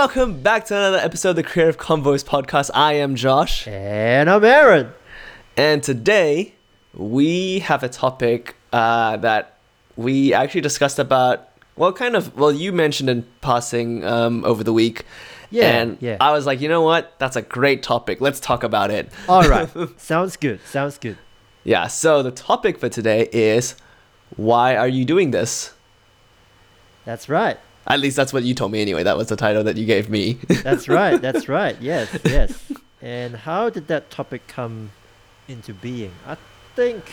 welcome back to another episode of the Creative Convoys podcast. I am Josh, And I'm Aaron. and today we have a topic uh, that we actually discussed about. Well, kind of. Well, you mentioned in passing um, over the week. Yeah, and yeah. I was like, you know what? That's a great topic. Let's talk about it. All right. sounds good. Sounds good. Yeah. So the topic for today is why are you doing this? That's right. At least that's what you told me anyway. That was the title that you gave me. That's right. That's right. Yes, yes. And how did that topic come into being? I think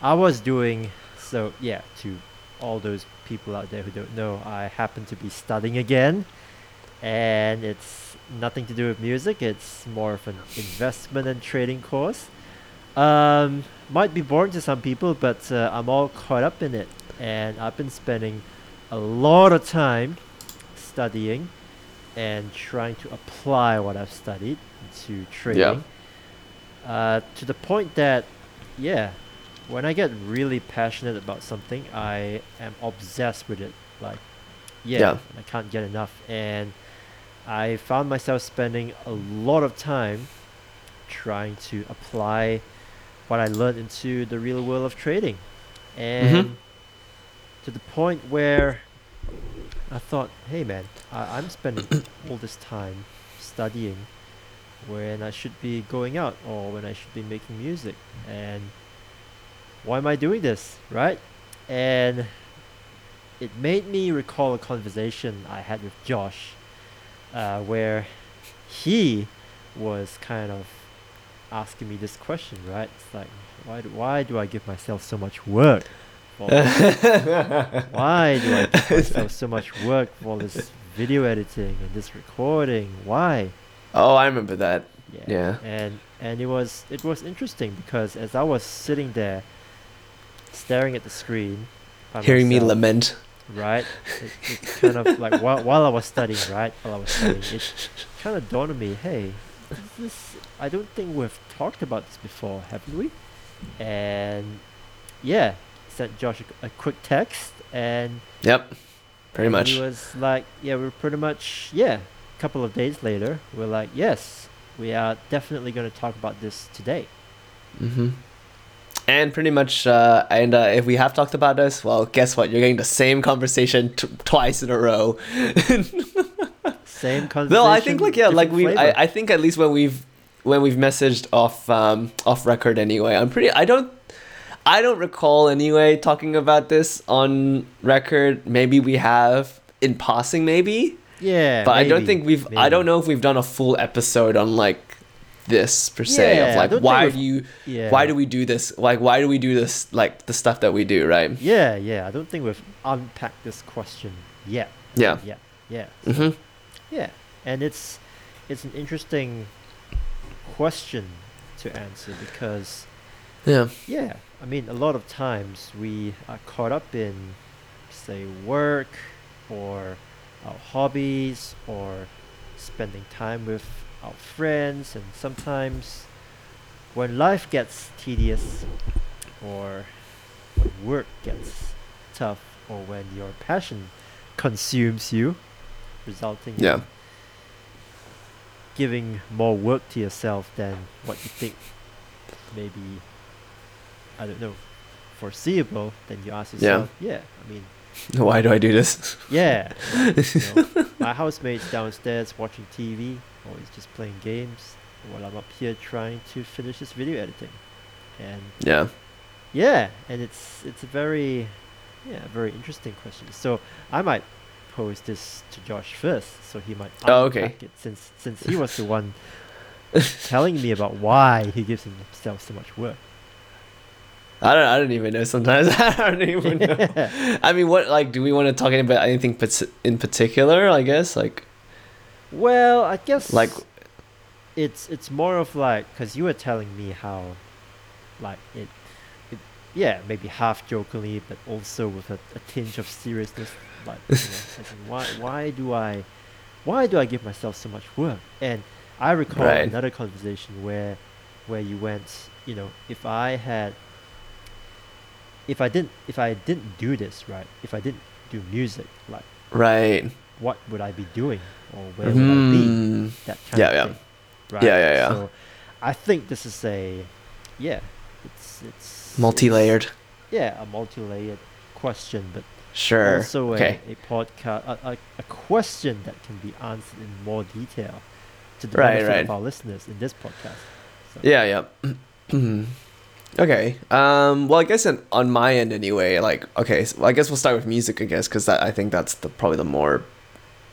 I was doing so yeah, to all those people out there who don't know, I happen to be studying again. And it's nothing to do with music, it's more of an investment and trading course. Um, might be boring to some people, but uh, I'm all caught up in it. And I've been spending a lot of time studying and trying to apply what I've studied to trading. Yeah. Uh, to the point that, yeah, when I get really passionate about something, I am obsessed with it. Like, yeah, Yeah. I can't get enough. And I found myself spending a lot of time trying to apply what I learned into the real world of trading. And to the point where I thought, hey man, I- I'm spending all this time studying when I should be going out or when I should be making music. And why am I doing this, right? And it made me recall a conversation I had with Josh uh, where he was kind of asking me this question, right? It's like, why do, why do I give myself so much work? For why do I give myself so much work for this video editing and this recording? Why? oh, I remember that. Yeah. Yeah. And and it was it was interesting because as I was sitting there staring at the screen, Hearing me lament. right? It, it's kind of like while, while I was studying, right? While I was studying, it kind of dawned on me, hey, this, I don't think we've talked about this before, haven't we? And yeah, sent Josh a, a quick text, and Yep. Pretty and much. He was like, yeah, we're pretty much, yeah. A couple of days later, we're like, yes, we are definitely going to talk about this today. hmm And pretty much, uh, and uh, if we have talked about this, well, guess what? You're getting the same conversation t- twice in a row. Same conversation. no, I think like yeah, like we, I. I think at least when we've when we've messaged off um off record anyway, I'm pretty. I don't. I don't recall anyway talking about this on record. Maybe we have in passing, maybe. yeah, but I don't think we've. I don't know if we've done a full episode on like this per se Yeah, of like why do you Yeah. why do we do this like why do we do this like the stuff that we do right Yeah, yeah. I don't think we've unpacked this question yet. yeah Yeah, yeah, mm-hmm. yeah. And it's it's an interesting question to answer because yeah yeah, I mean a lot of times we are caught up in say work or our hobbies or spending time with our friends and sometimes when life gets tedious or when work gets tough or when your passion consumes you resulting in giving more work to yourself than what you think maybe I don't know foreseeable, then you ask yourself, yeah, I mean, why do I do this yeah, you know, my housemate's downstairs watching TV or he's just playing games while I'm up here trying to finish this video editing, and yeah yeah, and it's it's a very yeah very interesting question. So I might pose this to Josh first, so he might Oh, okay. it since since he was the one telling me about why he gives himself so much work. I don't I don't even know sometimes. I don't even know. I mean what like do we want to talk about anything in particular I guess? Like Well, I guess like it's it's more of like because you were telling me how like it, it yeah maybe half jokingly but also with a, a tinge of seriousness. Like you know, why why do I why do I give myself so much work? And I recall Right. another conversation where where you went you know if I had if I didn't if I didn't do this right if I didn't do music like right what would I be doing or where would I be? Hmm. That kind Yeah, of yeah. thing. Right? Yeah, yeah, yeah. So I think this is a yeah, it's it's Multi-layered. it's- Yeah, a multi-layered question, but Sure. also a, okay. a podcast a, a, a question that can be answered in more detail to the Right, benefit right. of our listeners in this podcast. So, Yeah, yeah. okay. Um. Well, I guess in, on my end anyway. Like, okay. So I guess we'll start with music. I guess because I think that's the probably the more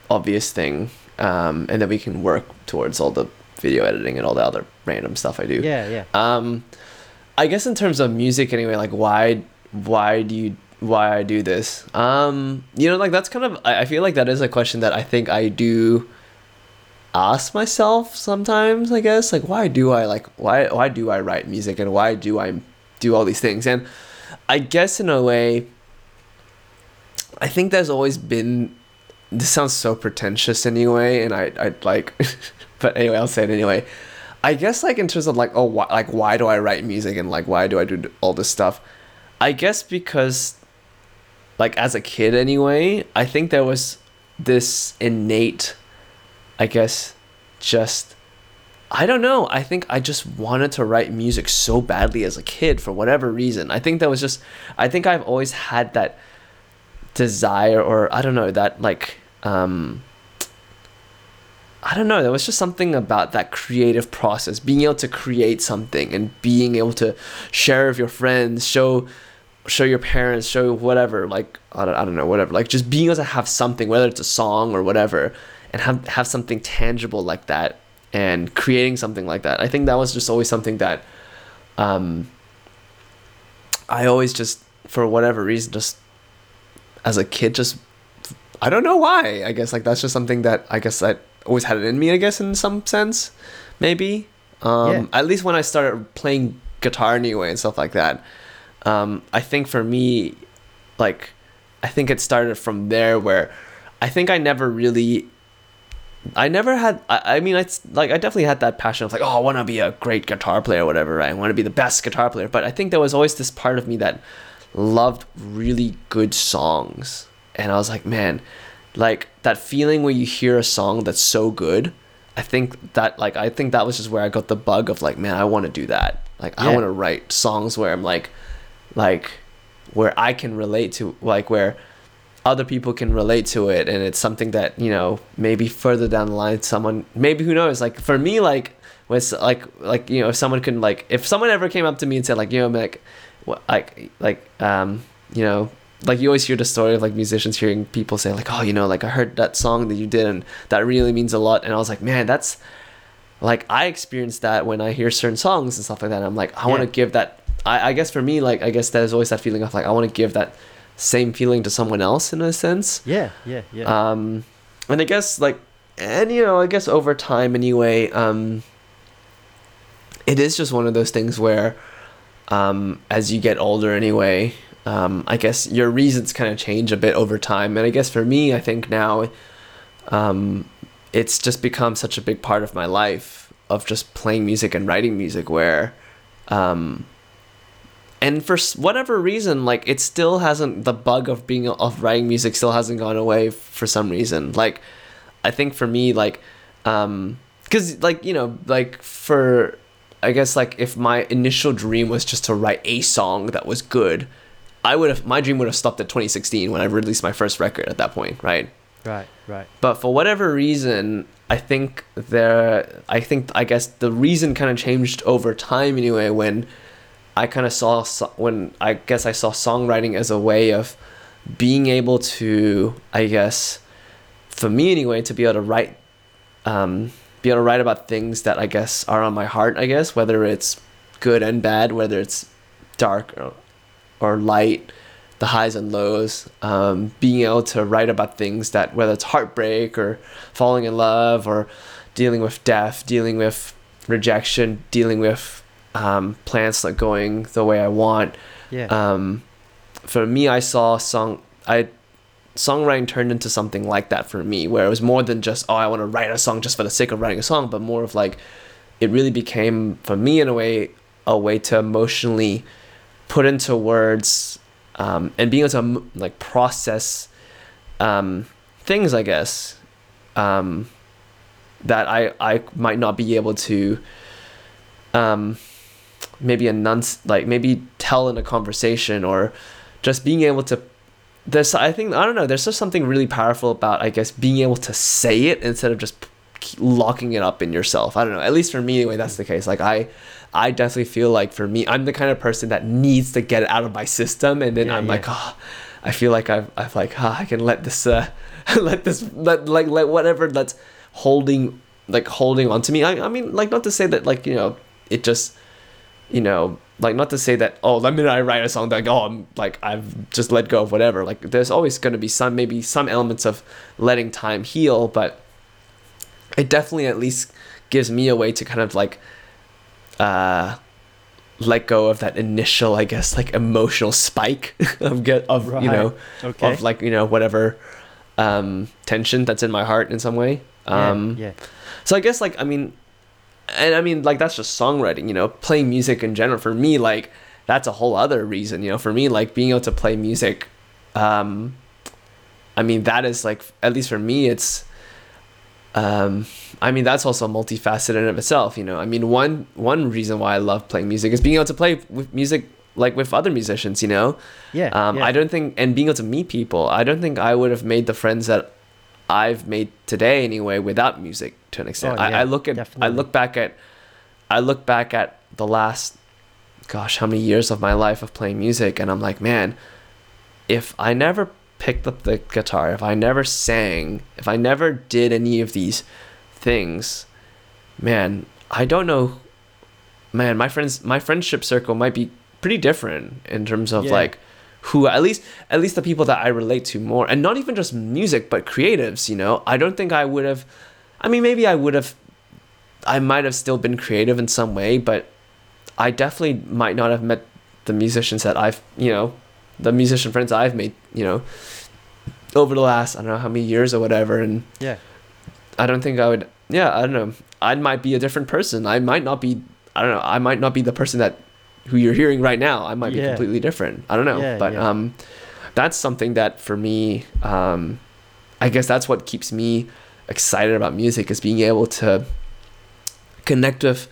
obvious thing. Um, and then we can work towards all the video editing and all the other random stuff I do. yeah, yeah. Um, I guess in terms of music anyway, like why why do you why I do this? Um, you know, like that's kind of I, I feel like that is a question that I think I do ask myself sometimes, I guess. Like why do I like why why do I write music and why do I do all these things? And I guess in a way I think there's always been this sounds so pretentious anyway, and I I like but anyway, I'll say it anyway. I guess like in terms of like oh why, like why do I write music and like why do I do all this stuff? I guess because like as a kid anyway, I think there was this innate I guess just I don't know. I think I just wanted to write music so badly as a kid for whatever reason. I think that was just I think I've always had that desire or I don't know that like um I don't know. There was just something about that creative process, being able to create something and being able to share with your friends, show, show your parents, show whatever. Like I don't, I don't know, whatever. Like just being able to have something, whether it's a song or whatever, and have have something tangible like that, and creating something like that. I think that was just always something that, um, I always just for whatever reason just as a kid just I don't know why. I guess like that's just something that I guess I always had it in me. I guess in some sense, maybe. Um, Yeah. At least when I started playing guitar anyway and stuff like that. Um, I think for me, like, I think it started from there where I think I never really. I never had. I, I mean, it's like I definitely had that passion of like, oh, I want to be a great guitar player, or whatever. Right? I want to be the best guitar player. But I think there was always this part of me that loved really good songs and I was like, man, like that feeling where you hear a song that's so good. I think that like I think that was just where I got the bug of like, man, I want to do that. Like I want to write songs where I'm like, like where I can relate to like where other people can relate to it and it's something that you know maybe further down the line someone maybe who knows? Like for me like was like like you know if someone can like if someone ever came up to me and said like you know like like like um you know like you always hear the story of like musicians hearing people say like oh you know like i heard that song that you did and that really means a lot and i was like man that's like i experience that when i hear certain songs and stuff like that and i'm like i want to give that I, I guess for me like i guess there's always that feeling of like i want to give that same feeling to someone else in a sense Yeah, yeah, yeah. um and i guess like and you know i guess over time anyway um it is just one of those things where um as you get older anyway um i guess your reasons kind of change a bit over time and i guess for me i think now um it's just become such a big part of my life of just playing music and writing music where um and for whatever reason like it still hasn't the bug of being of writing music still hasn't gone away for some reason like i think for me like um because like you know like for i guess like if my initial dream was just to write a song that was good i would have my dream would have stopped at 2016 when i released my first record at that point right right, right. but for whatever reason i think there i think i guess the reason kind of changed over time anyway when i kind of saw so- when i guess i saw songwriting as a way of being able to i guess for me anyway to be able to write um be able to write about things that i guess are on my heart i guess whether it's good and bad whether it's dark or, or light the highs and lows, um, being able to write about things that whether it's heartbreak or falling in love or dealing with death, dealing with rejection, dealing with um, plans not going the way I want. Yeah. Um, for me, I saw song I songwriting turned into something like that for me, where it was more than just oh I want to write a song just for the sake of writing a song, but more of like it really became for me in a way a way to emotionally put into words um, and being able to like process um, things I guess um, that I I might not be able to um, maybe announce like maybe tell in a conversation or just being able to there's I think I don't know there's just something really powerful about I guess being able to say it instead of just locking it up in yourself. I don't know at least for me anyway that's the case. Like I I definitely feel like for me I'm the kind of person that needs to get it out of my system and then Yeah, I'm yeah. like oh I feel like I've I've like ah, I can let this uh let this let like let whatever that's holding like holding on to me. I, I mean like not to say that like you know it just you know like not to say that oh the minute I write a song like oh I'm like I've just let go of whatever like there's always going to be some maybe some elements of letting time heal but it definitely at least gives me a way to kind of like uh let go of that initial I guess like emotional spike of get of you know Okay. of like you know whatever um tension that's in my heart in some way Yeah, um yeah. so I guess like I mean, and I mean like that's just songwriting, you know, playing music in general. For me, like that's a whole other reason, you know. For me, like being able to play music, um, I mean that is like at least for me, it's, um, I mean that's also multifaceted in of itself, you know. I mean one one reason why I love playing music is being able to play with music like with other musicians, you know. Yeah. Um, yeah. I don't think, and being able to meet people, I don't think I would have made the friends that I've made today anyway without music to an oh, extent. Oh, I, yeah, I look at, I look back at, I look back at the last, gosh, how many years of my life of playing music, and I'm like, man, if I never picked up the guitar, if I never sang, if I never did any of these things, man, I don't know. Man, my friends, my friendship circle might be pretty different in terms of Yeah. like who at least at least the people that I relate to more and not even just music but creatives, you know. I don't think I would have I mean maybe I would have I might have still been creative in some way, but I definitely might not have met the musicians that I've, you know, the musician friends I've made, you know, over the last I don't know how many years or whatever and Yeah. I don't think I would. Yeah, I don't know. I might be a different person. I might not be. I don't know. I might not be the person that who you're hearing right now. I might be completely different. I don't know. Yeah, but yeah. um, that's something that for me, um, I guess that's what keeps me excited about music is being able to connect with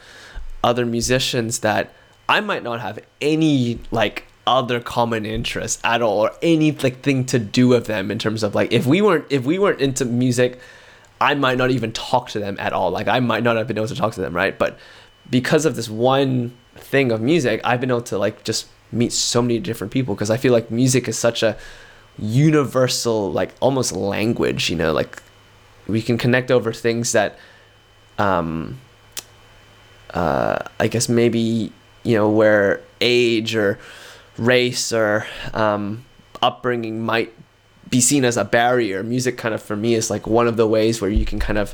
other musicians that I might not have any like other common interests at all or any like thing to do with them in terms of like if we weren't if we weren't into music I might not even talk to them at all like I might not have been able to talk to them right but because of this one thing of music I've been able to like just meet so many different people because I feel like music is such a universal like almost language you know like we can connect over things that um uh i guess maybe you know where age or race or um upbringing might be seen as a barrier. Music kind of for me is like one of the ways where you can kind of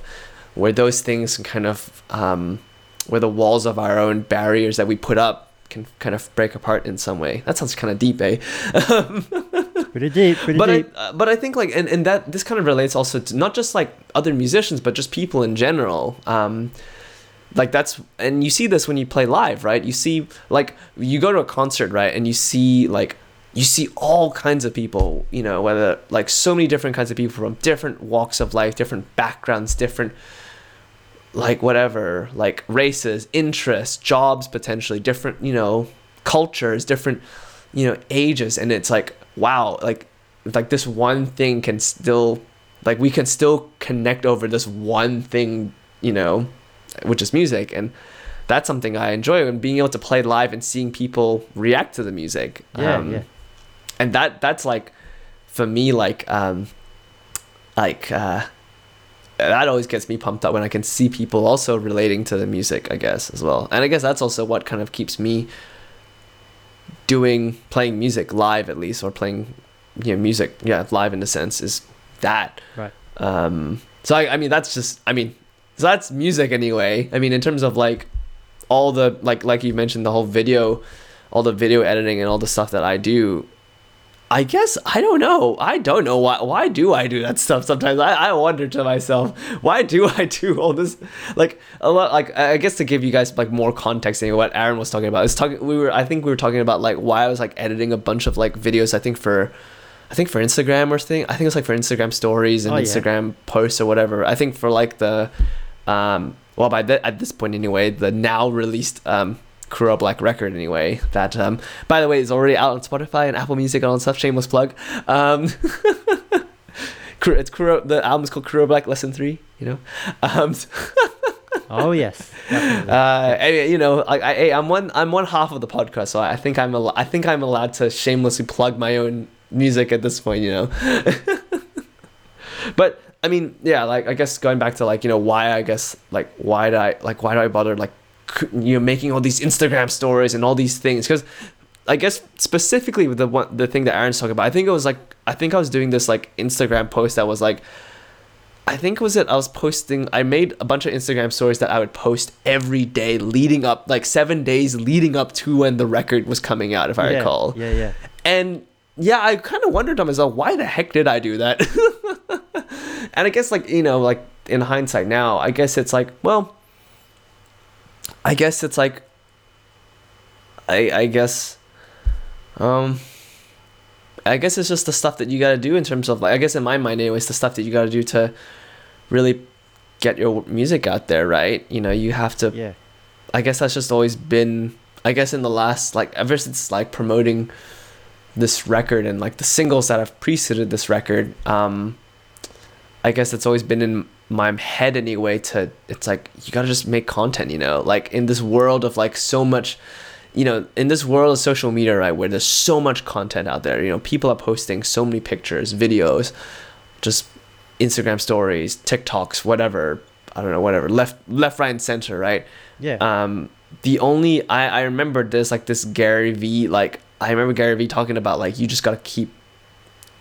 where those things can kind of um where the walls of our own barriers that we put up can kind of break apart in some way that sounds kind of deep eh Pretty deep. Pretty but deep. I, uh, but I think like and, and that this kind of relates also to not just like other musicians but just people in general um like that's and you see this when you play live right you see like you go to a concert right and you see like you see all kinds of people you know whether like so many different kinds of people from different walks of life different backgrounds different like whatever like races interests jobs potentially different you know cultures different you know ages and it's like wow like like this one thing can still like we can still connect over this one thing you know which is music and that's something i enjoy and being able to play live and seeing people react to the music yeah. Um, yeah. and that that's like for me like um like uh that always gets me pumped up when i can see people also relating to the music i guess as well. And i guess that's also what kind of keeps me doing playing music live at least or playing you know music yeah live in a sense is that. Right. um so I, I mean that's just i mean so that's music anyway. I mean in terms of like all the like like you mentioned the whole video all the video editing and all the stuff that i do I guess I don't know. I don't know why. Why do I do that stuff sometimes? I, I wonder to myself, why do I do all this? Like a lot. Like I guess to give you guys like more context in what Aaron was talking about. Is talking. We were. I think we were talking about like why I was like editing a bunch of like videos. I think for, I I think for Instagram or thing. I think it's like for Instagram stories and Oh, yeah. Instagram posts or whatever. I think for like the, um, well, by at this point anyway, the now released um, Kuro Black record anyway. That um, by the way is already out on Spotify and Apple Music and all that stuff. Shameless plug. Um, it's Kuro. The album's called Kuro Black Lesson Three. You know. Um, Oh yes, uh, and, you know, like I, I'm one, I'm one half of the podcast, so I think I'm, al- I think I'm allowed to shamelessly plug my own music at this point, you know. but I mean, yeah, like I guess going back to like you know why I guess like why do I like why do I bother like you know making all these Instagram stories and all these things because I guess specifically with the one the thing that Aaron's talking about, I think it was like I think I was doing this like Instagram post that was like I think was it I was posting I made a bunch of Instagram stories that I would post every day leading up like 7 days leading up to when the record was coming out if I yeah, recall. Yeah, yeah. And yeah, I kind of wondered to myself why the heck did I do that? and I guess like, you know, like in hindsight now, I guess it's like, well, I guess it's like I I guess um I guess it's just the stuff that you got to do in terms of like I guess in my mind anyways the stuff that you got to do to really get your music out there, right? You know, you have to Yeah. I guess that's just always been I guess in the last like ever since like promoting this record and like the singles that have preceded this record, um I guess it's always been in my head anyway to it's like you gotta just make content, you know? Like in this world of like so much you know, in this world of social media, right, where there's so much content out there, you know, people are posting so many pictures, videos, just Instagram stories, TikToks, whatever, I don't know, whatever, left, left, right, and center, right? Yeah. um the only I I remember this like this Gary V like I remember Gary V talking about like you just got to keep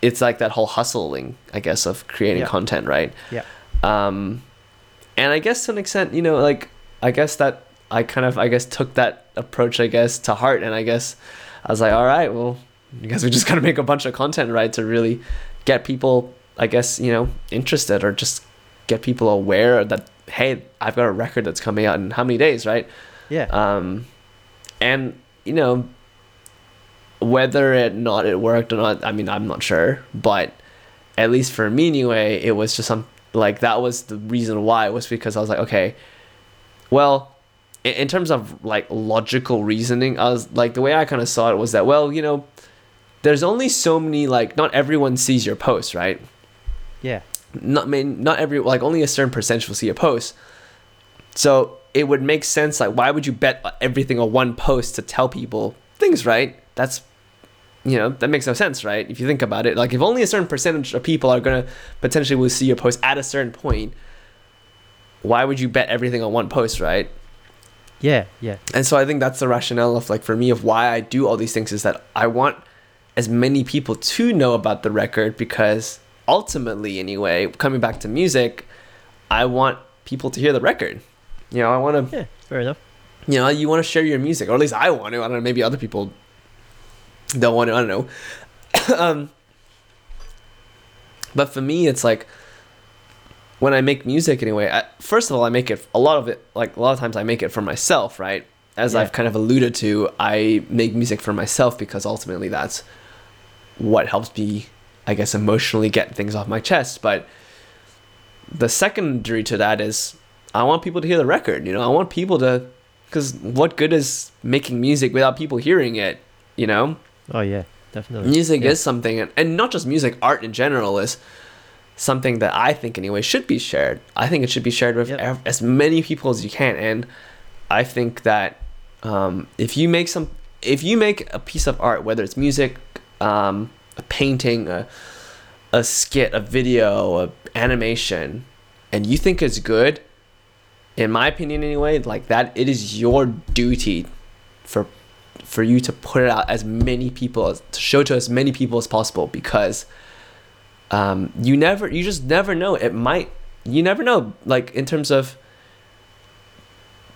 it's like that whole hustling I guess of creating Yeah. content right Yeah. Um and I guess to an extent you know like I guess that I kind of I guess took that approach I guess to heart and I guess I was like all right well I guess we just got to make a bunch of content right to really get people I guess you know interested or just get people aware that hey I've got a record that's coming out in how many days right yeah. um, and you know whether it not it worked or not. I mean, I'm not sure, but at least for me anyway, it was just some like that was the reason why was because I was like, okay, well, in, in terms of like logical reasoning, I was like the way I kind of saw it was that well, you know, there's only so many like not everyone sees your post, right? yeah. not I mean not every like only a certain percentage will see a post. So it would make sense like why would you bet everything on one post to tell people things, right? That's you know, that makes no sense, right? If you think about it. Like if only a certain percentage of people are gonna potentially will see your post at a certain point, why would you bet everything on one post, right? Yeah. Yeah. And so I think that's the rationale of like for me of why I do all these things is that I want as many people to know about the record because ultimately anyway, coming back to music, I want people to hear the record. You know, I want to Yeah. Fair enough. you know, you want to share your music, or at least I want to. I don't know, maybe other people don't want to. I don't know. um, but for me, it's like when I make music anyway. I, first of all, I make it a lot of it. Like a lot of times, I make it for myself, right? As Yeah. I've kind of alluded to, I make music for myself because ultimately that's what helps me, I guess, emotionally get things off my chest. But the secondary to that is I want people to hear the record. You know, I want people to, because what good is making music without people hearing it? You know, Oh yeah. Definitely. music yeah. is something, and, and not just music, art in general is something that I think anyway should be shared. I think it should be shared with Yep. as many people as you can, and I think that um, if you make some, if you make a piece of art, whether it's music, um, a painting, a, a skit, a video, a animation, and you think it's good, in my opinion anyway, like that, it is your duty for for you to put it out as many people as to show to as many people as possible because um, you never you just never know. It might you never know. Like in terms of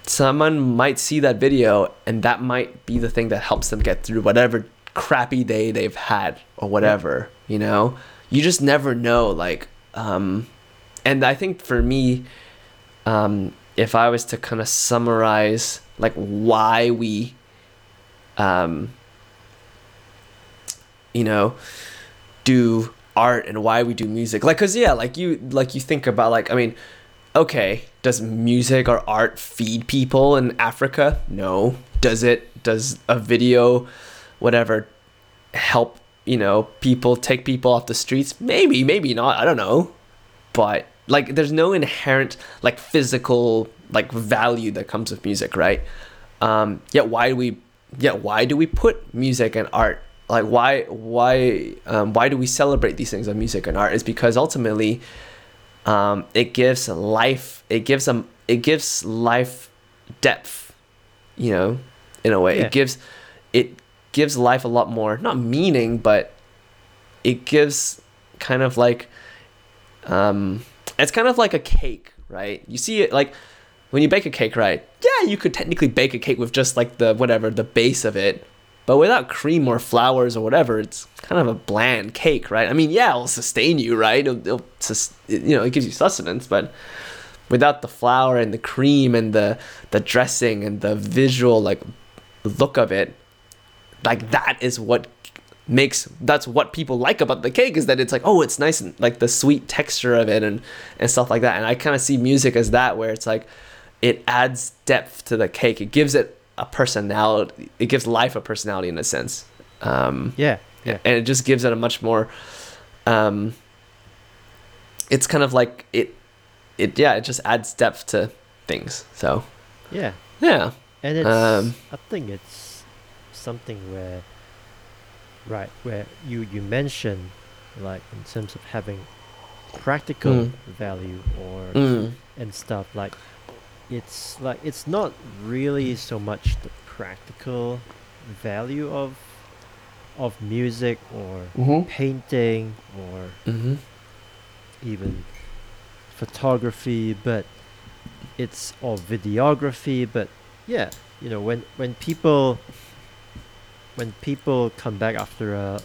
someone might see that video and that might be the thing that helps them get through whatever crappy day they've had or whatever you know? You just never know like um and i think for me um if i was to kind of summarize like why we um you know do art and why we do music. Like, cause yeah, like you like you think about like I mean, okay, does music or art feed people in Africa? No. Does it? Does a video, whatever, help you know people take people off the streets? Maybe, maybe not. I don't know, but like there's no inherent like physical like value that comes with music, right? Um, yet why do we? Yet why do we put music and art? Like why why um, why do we celebrate these things of music and art? Is because ultimately um, it gives life it gives them it gives life depth you know in a way. Yeah. it gives it gives life a lot more not meaning but it gives kind of like um it's kind of like a cake right? You see it like when you bake a cake right yeah you could technically bake a cake with just like the whatever the base of it. But without cream or flowers or whatever it's kind of a bland cake right? I mean yeah it'll sustain you right? It'll, it'll sus- it- you know it gives you sustenance but without the flour and the cream and the the dressing and the visual like look of it like that is what makes that's what people like about the cake is that it's like oh it's nice and like the sweet texture of it and and stuff like that. And i kind of see music as that where it's like it adds depth to the cake it gives it a personality it gives life a personality in a sense um Yeah. Yeah. and it just gives it a much more um it's kind of like it it yeah it just adds depth to things so Yeah. yeah And it's Um, I think it's something where right, where you you mention like in terms of having practical Mm. value or mm, and stuff like it's like it's not really so much the practical value of of music or mm-hmm. painting or Mm-hmm. even photography but it's or videography but yeah you know when when people when people come back after a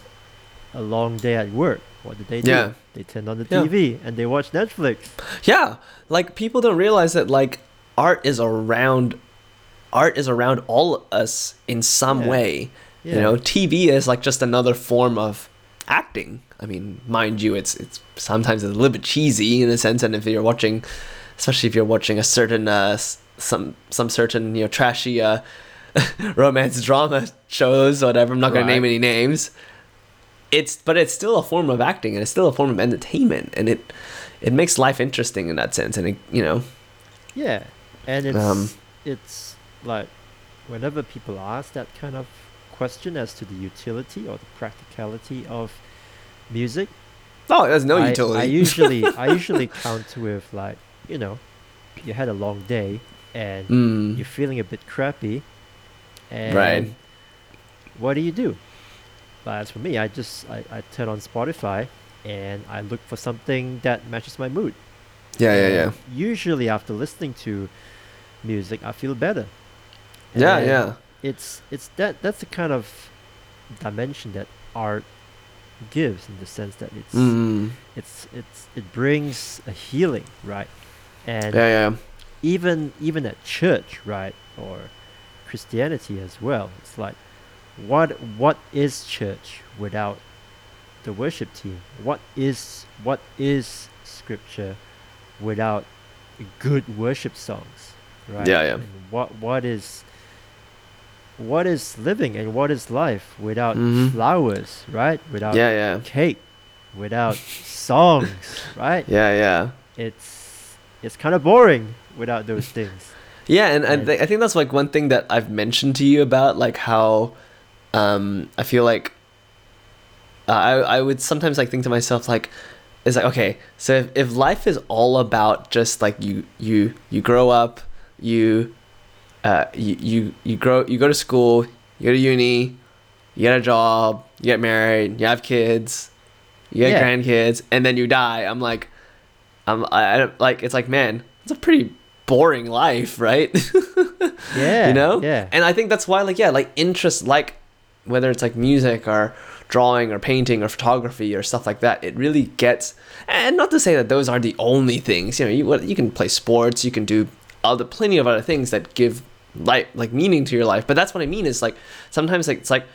a long day at work what do they do Yeah. they turn on the Yeah. tv and they watch netflix Yeah, like people don't realize that like art is around art is around all of us in some Yeah. way. yeah You know, TV is like just another form of acting. I mean, mind you, it's it's sometimes it's a little bit cheesy in a sense and if you're watching especially if you're watching a certain uh some some certain, you know, trashy uh romance drama shows or whatever. I'm not going to name any names. It's but it's still a form of acting and it's still a form of entertainment and it it makes life interesting in that sense and it, you know yeah and it's Um, it's like whenever people ask that kind of question as to the utility or the practicality of music oh there's no I, utility. I usually I usually counter with like you know you had a long day and mm, you're feeling a bit crappy and Right. what do you do? But as for me I just I, I turn on Spotify and I look for something that matches my mood. Yeah yeah yeah. usually after listening to music I feel better. Yeah And yeah. it's it's that that's the kind of dimension that art gives in the sense that it's mm, it's it's it brings a healing right? And yeah yeah. even even at church right or christianity as well it's like what what is church without the worship team? What is what is scripture without good worship songs right. Yeah, yeah. and what what is what is living and what is life without Mhm. flowers right? Without yeah yeah. cake without songs right? Yeah yeah. It's it's kind of boring without those things. Yeah, and, and And- th- I think that's like one thing that I've mentioned to you about like how um, I feel like uh, I I would sometimes like think to myself like it's like okay so if, if life is all about just like you you you grow up you uh you, you you grow you go to school you go to uni you get a job you get married you have kids you get Yeah. grandkids and then you die. I'm like I'm I, I like it's like man it's a pretty boring life right? Yeah you know? yeah. And i think that's why like yeah like interest like whether it's like music or drawing or painting or photography or stuff like that it really gets and not to say that those are the only things you know you what you can play sports you can do other plenty of other things that give like like meaning to your life but that's what i mean is like sometimes like it's like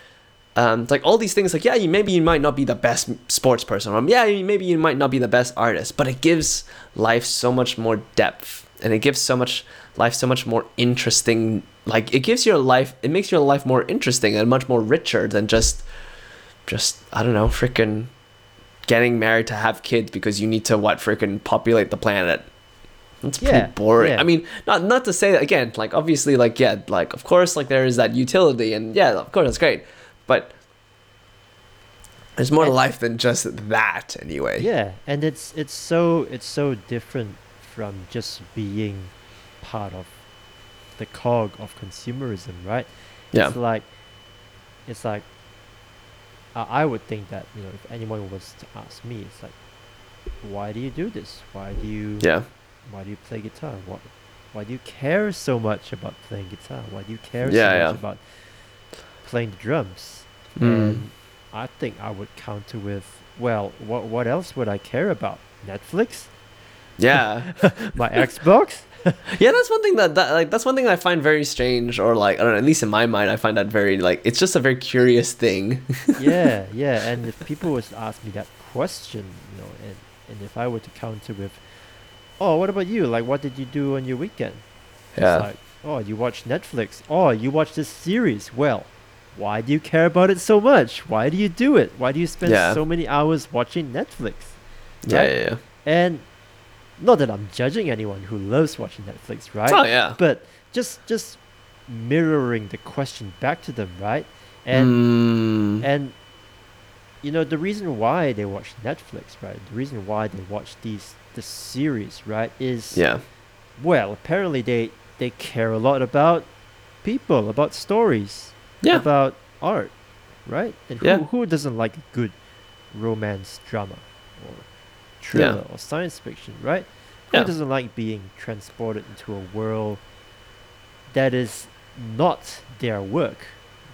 um, like all these things like yeah you maybe you might not be the best sports person or yeah maybe you might not be the best artist but it gives life so much more depth and it gives so much life so much more interesting like it gives your life it makes your life more interesting and much more richer than just just i don't know freaking getting married to have kids because you need to what freaking populate the planet that's pretty Yeah, boring yeah. i mean not not to say that again like obviously like yeah like of course like there is that utility and yeah of course that's great but there's more to life than just that anyway Yeah, and it's it's so it's so different from just being part of the cog of consumerism, right? yeah It's like it's like I I would think that you know if anyone was to ask me, it's like, why do you do this? Why do you yeah why do you play guitar? What why do you care so much about playing guitar? Why do you care Yeah, so yeah. much about playing the drums? Mm. And I think I would counter with, well, what what else would I care about? Netflix? yeah My Xbox? yeah that's one thing that, that like that's one thing i find very strange or like i don't know at least in my mind i find that very like it's just a very curious thing yeah, yeah. And if people was to ask me that question, you know, and, and if I were to counter with, oh, what about you? Like, what did you do on your weekend? Yeah. It's like, oh, you watch Netflix. Oh, you watch this series. Well, why do you care about it so much? Why do you do it? Why do you spend Yeah. so many hours watching Netflix? yeah Right? yeah yeah And not that I'm judging anyone who loves watching Netflix, right? oh yeah But just just mirroring the question back to them, right? And Mm. and you know the reason why they watch Netflix, right? The reason why they watch these the series, right, is yeah well, apparently they they care a lot about people, about stories, yeah about art, right? And who Yeah. who doesn't like a good romance drama or thriller or science fiction, right? Who Yeah. doesn't like being transported into a world that is not their work,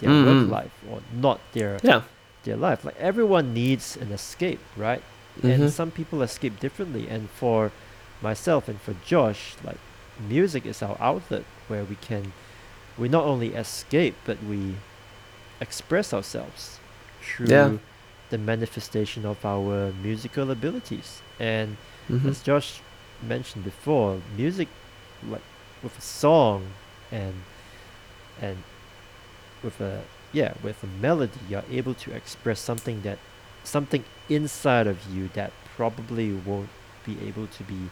their Mhm. work life, or not their yeah their life. Like everyone needs an escape, right? Mhm. And some people escape differently. And for myself and for Josh, like music is our outlet where we can we not only escape but we express ourselves through Yeah. the manifestation of our musical abilities. And Mhm. as Josh mentioned before, music like with a song and and with a yeah, with a melody you're able to express something that something inside of you that probably won't be able to be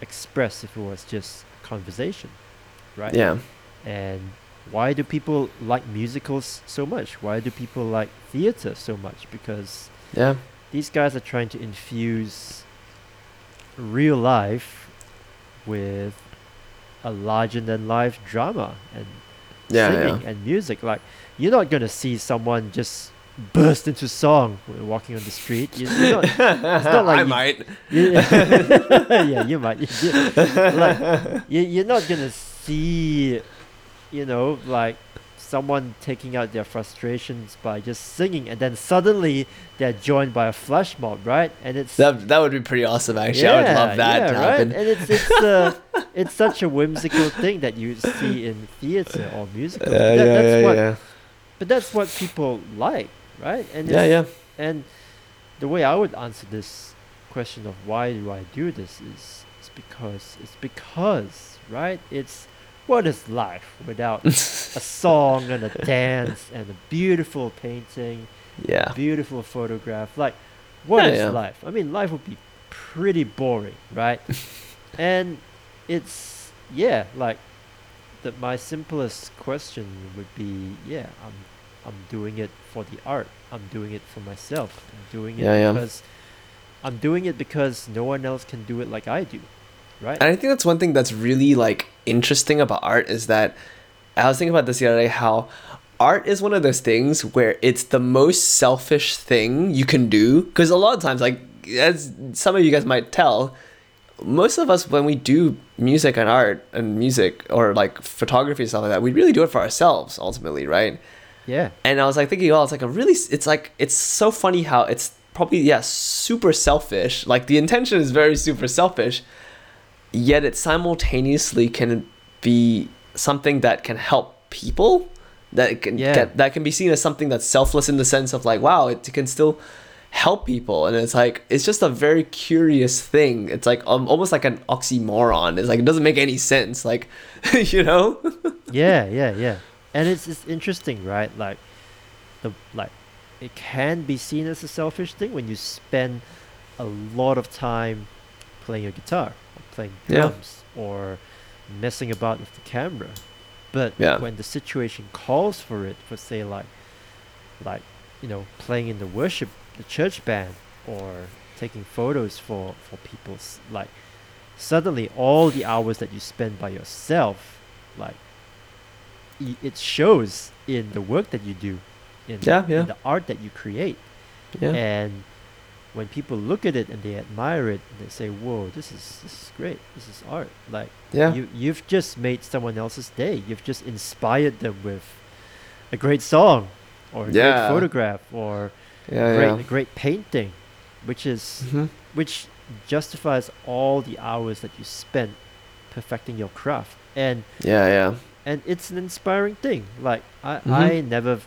expressed if it was just conversation. Right? yeah And why do people like musicals so much? Why do people like theater so much? Because yeah these guys are trying to infuse real life with a larger than life drama and yeah singing yeah and music. Like you're not gonna see someone just burst into song when walking on the street. You, you're not, not like i you- might you- yeah, you might. You- like you, you're not gonna see, you know, like someone taking out their frustrations by just singing, and then suddenly they're joined by a flash mob, right? And it's that, that would be pretty awesome actually i would love that yeah, to right? happen And it's it's uh, it's such a whimsical thing that you see in theater or musical. yeah, That- yeah, that's yeah, what, yeah. But that's what people like, right? And yeah yeah and the way I would answer this question of why do I do this is, is because it's because right it's what is life without a song and a dance and a beautiful painting, yeah beautiful photograph. Like what Yeah, is yeah. life? I mean life would be pretty boring, right? and it's yeah, like the my simplest question would be yeah, I'm I'm doing it for the art. I'm doing it for myself. I'm doing it yeah. because I'm doing it because no one else can do it like I do. Right? And I think that's one thing that's really like interesting about art is that I was thinking about this the other day how art is one of those things where it's the most selfish thing you can do because a lot of times like as some of you guys might tell most of us when we do music and art and music or like photography and stuff like that we really do it for ourselves ultimately right yeah. and I was like thinking, oh, it's like a really, it's like, it's so funny how it's probably, yeah, super selfish. Like the intention is very super selfish, yet it simultaneously can be something that can help people that can Yeah. get, that can be seen as something that's selfless in the sense of like wow it can still help people and it's like it's just a very curious thing it's like um, almost like an oxymoron it's like it doesn't make any sense like you know yeah, yeah, yeah. And it's it's interesting, right? Like the like it can be seen as a selfish thing when you spend a lot of time playing your guitar playing Yeah. drums or messing about with the camera. But Yeah. when the situation calls for it, for say like like, you know, playing in the worship the church band or taking photos for, for people's like suddenly all the hours that you spend by yourself like y- it shows in the work that you do in, Yeah, yeah. in the art that you create yeah and when people look at it and they admire it and they say whoa this is this is great. This is art. Like yeah. you you've just made someone else's day. You've just inspired them with a great song or a Yeah. great photograph or yeah great yeah. a great painting which is Mhm. which justifies all the hours that you spent perfecting your craft. And yeah yeah. and it's an inspiring thing. Like i Mhm. i never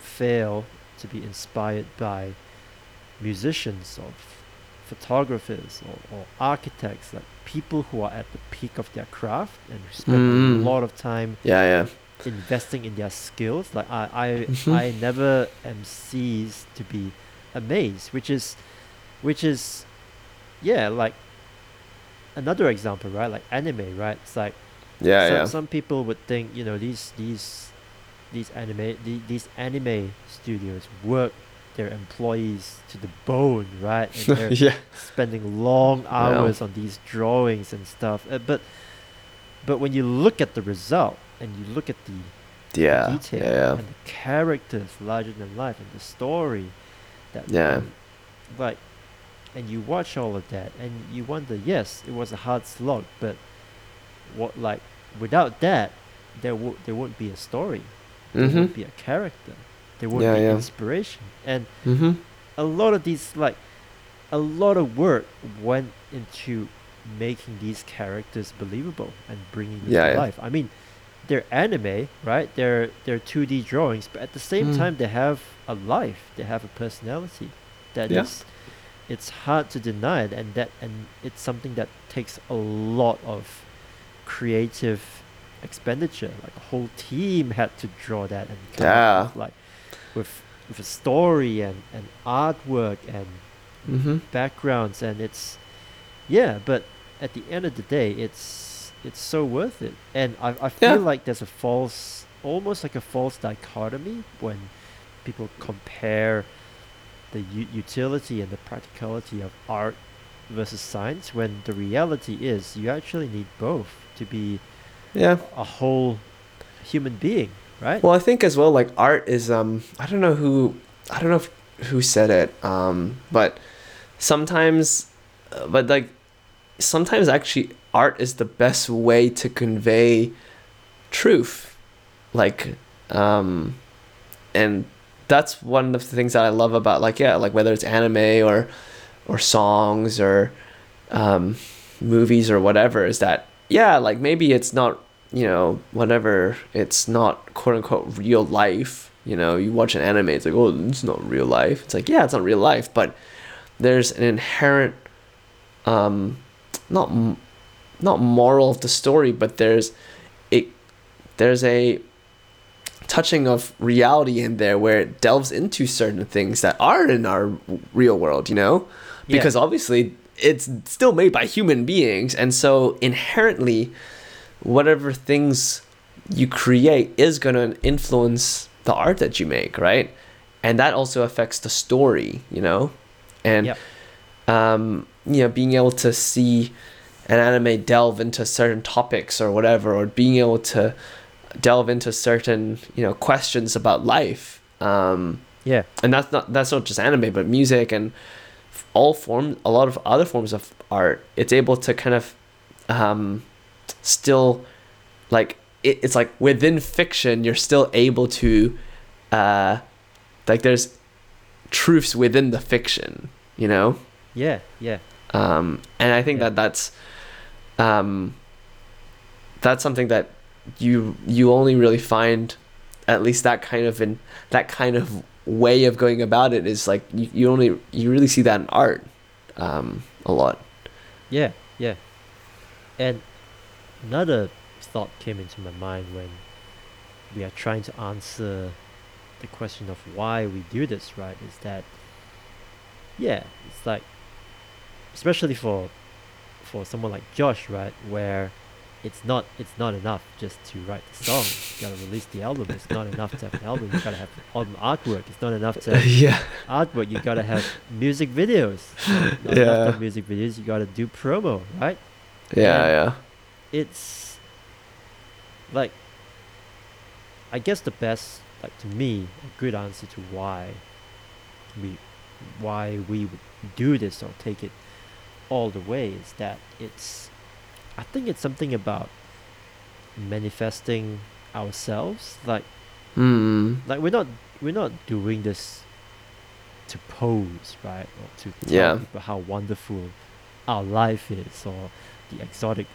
fail to be inspired by musicians or photographers or, or architects like people who are at the peak of their craft and who spend Mm. a lot of time yeah yeah. investing in their skills. Like i i, Mhm. I never am ceased to be amazed which is which is yeah like another example right? Like anime right? It's like yeah some, yeah. some people would think you know these these these anime the, these anime studios work their employees to the bone right? And they're yeah. spending long hours on these drawings and stuff. Uh, but but when you look at the result and you look at the yeah. detail yeah and the characters larger than life and the story that Yeah. and, like and you watch all of that and you wonder yes it was a hard slog but what like without that there would there wouldn't be a story. There mm-hmm. wouldn't be a character there wouldn't Yeah, be yeah. inspiration and mm-hmm a lot of these like a lot of work went into making these characters believable and bringing them Yeah, to life. I mean, they're anime, right? They're they're 2D drawings, but at the same Mm. time they have a life. They have a personality that Yeah. is it's hard to deny it and that and it's something that takes a lot of creative expenditure. Like a whole team had to draw that and up Yeah. like with with a story and, and artwork and mm-hmm. backgrounds and it's yeah but at the end of the day it's it's so worth it. And i, I feel Yeah. like there's a false almost like a false dichotomy when people compare the u- utility and the practicality of art versus science when the reality is you actually need both to be yeah. a whole human being right? Well, I think as well, like art is um I don't know who I don't know if, who said it um but sometimes uh, but like sometimes actually art is the best way to convey truth. Like um and that's one of the things that I love about like yeah like whether it's anime or or songs or um movies or whatever is that yeah like maybe it's not you know, whatever, it's not quote unquote real life. You know, you watch an anime, it's like, oh, it's not real life. It's like, yeah, it's not real life, but there's an inherent, um, not not moral of the story, but there's it, there's a touching of reality in there where it delves into certain things that aren't in our real world. You know, Yeah. because obviously it's still made by human beings, and so inherently whatever things you create is going to influence the art that you make, right? And that also affects the story, you know? And, Yep. um, you know, being able to see an anime delve into certain topics or whatever, or being able to delve into certain, you know, questions about life. Um, yeah and that's not that's not just anime but music and all forms a lot of other forms of art it's able to kind of um still like it, it's like within fiction you're still able to uh like there's truths within the fiction you know yeah yeah um, and I think Yeah. that that's um, that's something that you you only really find at least that kind of in that kind of way of going about it is like you, you only you really see that in art um, a lot. Yeah, yeah. And another thought came into my mind when we are trying to answer the question of why we do this, right? Is that yeah, it's like especially for for someone like Josh, right, where it's not it's not enough just to write the song. You gotta release the album. It's not enough to have an album. You gotta have album artwork. It's not enough to have yeah. artwork. You gotta have music videos. Not Yeah. enough to have music videos. You gotta do promo, right? Yeah, And- yeah. It's like I guess the best like to me a good answer to why we why we would do this or take it all the way is that it's I think it's something about manifesting ourselves like Mm. like we're not we're not doing this to pose right or to tell Yeah. people how wonderful our life is or the exotic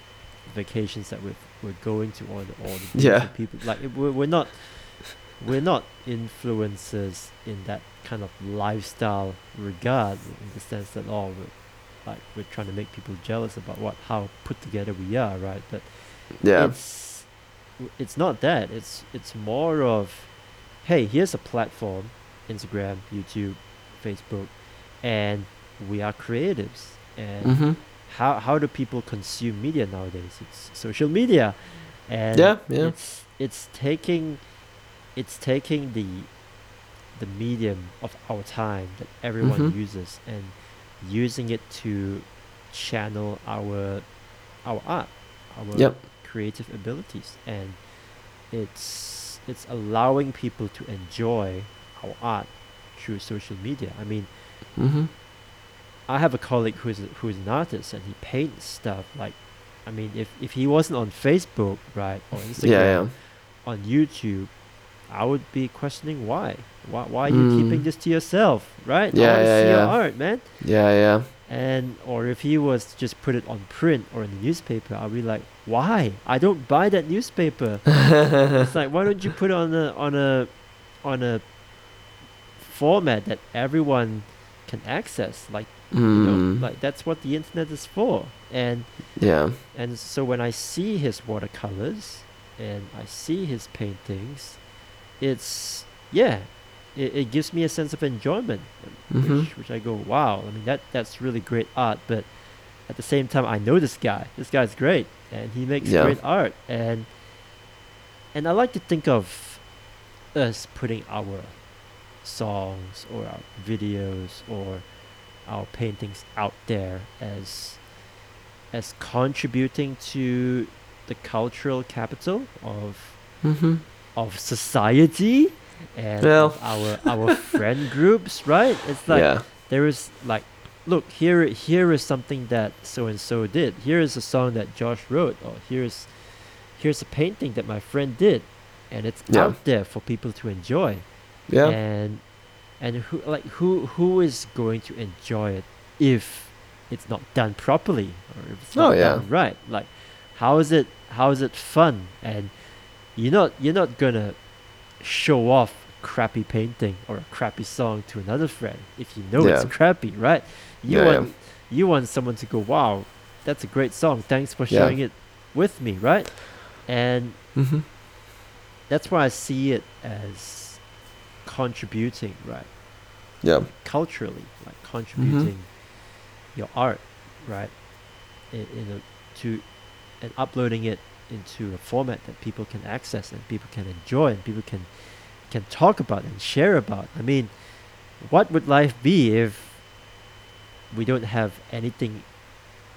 vacations that we're, we're going to the, or the Yeah. people like we're, we're not we're not influencers in that kind of lifestyle regard in the sense that oh we're, like we're trying to make people jealous about what how put together we are right but Yeah. it's it's not that it's it's more of hey here's a platform instagram youtube facebook and we are creatives and Mm-hmm. How how do people consume media nowadays it's social media and Yeah, yeah. it's it's taking it's taking the the medium of our time that everyone Mhm. uses and using it to channel our our art our Yep. creative abilities and it's it's allowing people to enjoy our art through social media i mean Mm-hmm. I have a colleague who is who is an artist and he paints stuff like I mean if, if he wasn't on Facebook right or Instagram Yeah, yeah. on YouTube I would be questioning why why why are you keeping Mm. this to yourself right I Yeah, wanna yeah, see your yeah. art man Yeah, yeah. and or if he was to just put it on print or in the newspaper I'll be like why I don't buy that newspaper it's like why don't you put it on a on a on a format that everyone can access like you know Mm. like that's what the internet is for and Yeah. and so when i see his watercolors and i see his paintings it's yeah it, it gives me a sense of enjoyment Mhm. which, which i go wow i mean that that's really great art but at the same time i know this guy this guy's great and he makes Yeah. great art and and i like to think of us putting our songs or our videos or our paintings out there as as contributing to the cultural capital of Mm-hmm. of society and Well. of our our friend groups right it's like yeah. there is like look here here is something that so and so did here is a song that josh wrote or here's here's a painting that my friend did and it's Yeah. out there for people to enjoy Yeah. and and who like who who is going to enjoy it if it's not done properly or if it's Oh, not yeah. done right like how is it how is it fun and you're not you're not gonna show off a crappy painting or a crappy song to another friend if you know it's crappy right you Yeah, yeah. want you want someone to go wow that's a great song thanks for Yeah. sharing it with me right and Mm-hmm. that's why I see it as contributing, right? Yeah. Culturally, like contributing your art, right? In, in a, to and uploading it into a format that people can access and people can enjoy and people can can talk about and share about. I mean, what would life be if we don't have anything